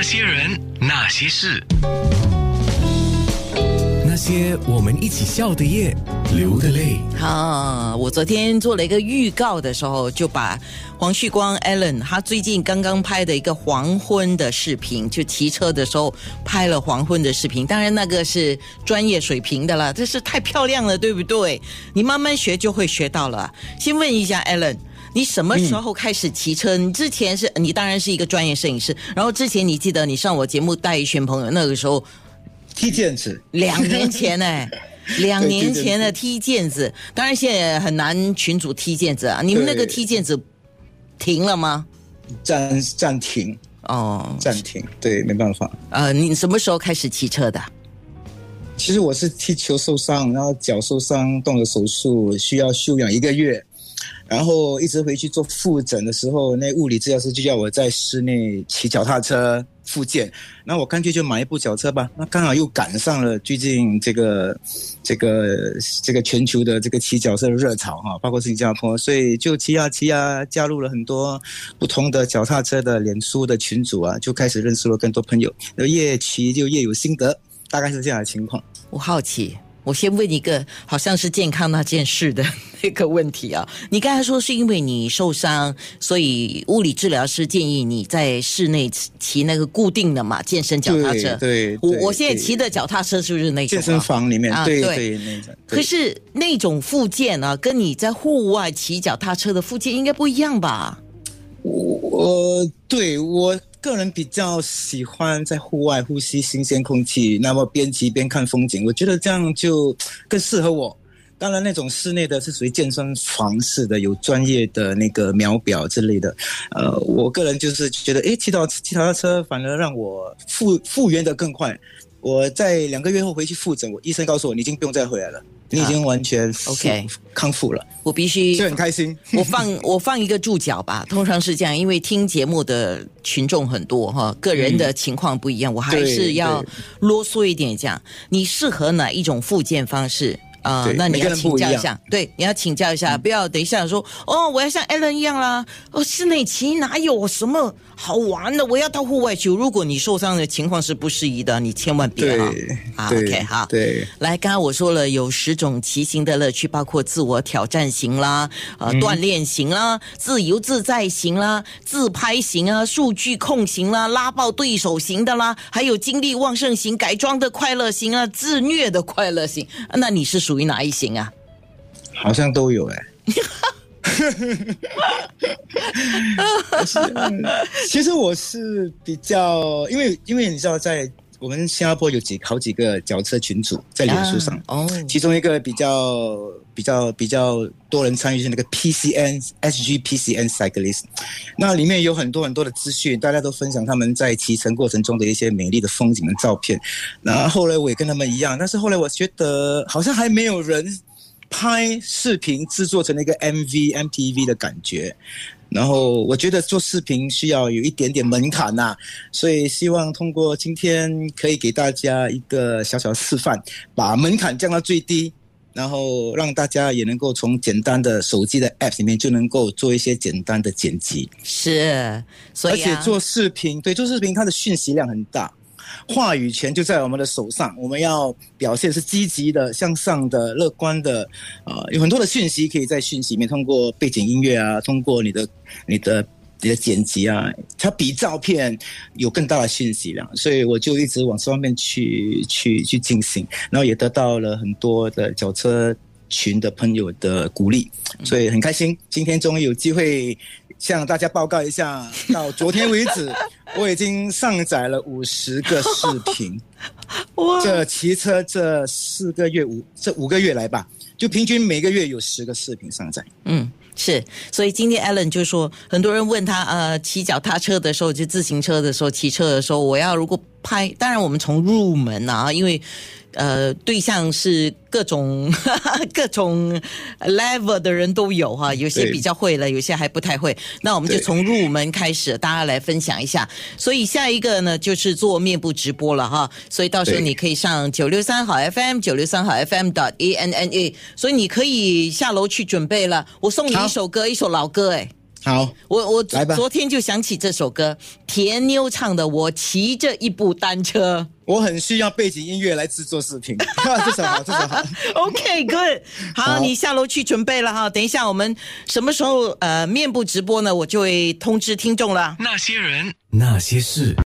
那些人，那些事，那些我们一起笑的夜，流的泪。啊，我昨天做了一个预告的时候，就把黄旭光 Allen 他最近刚刚拍的一个黄昏的视频，就骑车的时候拍了黄昏的视频。当然那个是专业水平的了，这是太漂亮了，对不对？你慢慢学就会学到了。先问一下 Allen。你什么时候开始骑车？你之前是你当然是一个专业摄影师，然后之前你记得你上我节目带一群朋友，那个时候踢毽子，两年前呢、两年前的踢毽子，当然现在很难群主踢毽子啊。你们那个踢毽子停了吗？暂暂停，哦，暂停，对，没办法。呃，你什么时候开始骑车的？其实我是踢球受伤，然后脚受伤，动了手术，需要休养一个月，然后一直回去做复诊的时候，那物理治疗师就叫我在室内骑脚踏车复健，那我干脆就买一部脚车吧。那刚好又赶上了最近这个这个这个全球的这个骑脚车的热潮哈，包括新加坡，所以就骑啊骑啊，加入了很多不同的脚踏车的脸书的群组啊，就开始认识了更多朋友，越骑就越有心得，大概是这样的情况。我好奇，我先问一个好像是健康那件事的那个问题啊。你刚才说是因为你受伤，所以物理治疗师建议你在室内骑骑那个固定的嘛健身脚踏车。对我我现在骑的脚踏车是不是那种、啊、健身房里面，啊对对对，那种。对可是那种附件啊，跟你在户外骑脚踏车的附件应该不一样吧？我对我个人比较喜欢在户外呼吸新鲜空气，那么边骑边看风景，我觉得这样就更适合我。当然，那种室内的是属于健身房式的，有专业的那个秒表之类的。呃，我个人就是觉得，诶，骑到骑脚踏车反而让我复复原的更快。我在两个月后回去复诊，我医生告诉我，你已经不用再回来了，你已经完全 OK 康复了，我必须就很开心。我放我放一个注脚吧，通常是这样，因为听节目的群众很多哈，个人的情况不一样，我还是要啰嗦一点讲，你适合哪一种复健方式？啊、那你要请教一下，对，你要请教一下，不要等一下说哦，我要像 Allen 一样啦，哦，室内骑哪有什么好玩的？我要到户外去。如果你受伤的情况是不适宜的，你千万别啊。对好，OK，好，对。来，刚刚我说了有十种骑行的乐趣，包括自我挑战型啦、呃嗯锻炼型啦、自由自在型啦、自拍型啊、数据控型啦、拉爆对手型的啦，还有精力旺盛型、改装的快乐型啊、自虐的快乐型。啊那你是属于哪一型啊？好像都有哎、其实我是比较，因为因为你知道，在我们新加坡有几好几个脚车群组在脸书上，啊哦，其中一个比较比较比较多人参与是那个 PCN SG PCN Cyclist，那里面有很多很多的资讯，大家都分享他们在骑乘过程中的一些美丽的风景的照片。那后来我也跟他们一样，但是后来我觉得好像还没有人拍视频制作成了一个 MV MTV 的感觉。然后我觉得做视频需要有一点点门槛呐、所以希望通过今天可以给大家一个小小示范，把门槛降到最低，然后让大家也能够从简单的手机的 App 里面就能够做一些简单的剪辑，是，所以、啊、而且做视频，对做视频它的讯息量很大。话语权就在我们的手上，我们要表现是积极的、向上的、乐观的，啊、有很多的讯息可以在讯息里面通过背景音乐啊，通过你的、你的、你的剪辑啊，它比照片有更大的讯息量，所以我就一直往这方面去、去、去进行，然后也得到了很多的脚车群的朋友的鼓励，所以很开心，今天终于有机会向大家报告一下，到昨天为止，我已经上载了五十个视频。哇，这骑车这四个月五这五个月来吧，就平均每个月有十个视频上载。嗯，是，所以今天 Alan 就说，很多人问他，呃，骑脚踏车的时候，就自行车的时候，骑车的时候，我要如果拍，当然我们从入门啊，因为呃，对象是各种 各种 level 的人都有哈、有些比较会了，有些还不太会。那我们就从入门开始，大家来分享一下。所以下一个呢，就是做面部直播了哈。所以到时候你可以上九六三好 FM 九六三好 FM dot a n n a，所以你可以下楼去准备了。我送你一首歌，一首老歌哎。好，我我昨天就想起这首歌，田妞唱的《我骑着一部单车我很需要背景音乐来制作视频，这首好，这首好。》。OK，good，好，好你下楼去准备了哈。等一下我们什么时候呃面部直播呢？我就会通知听众了。那些人。那些事。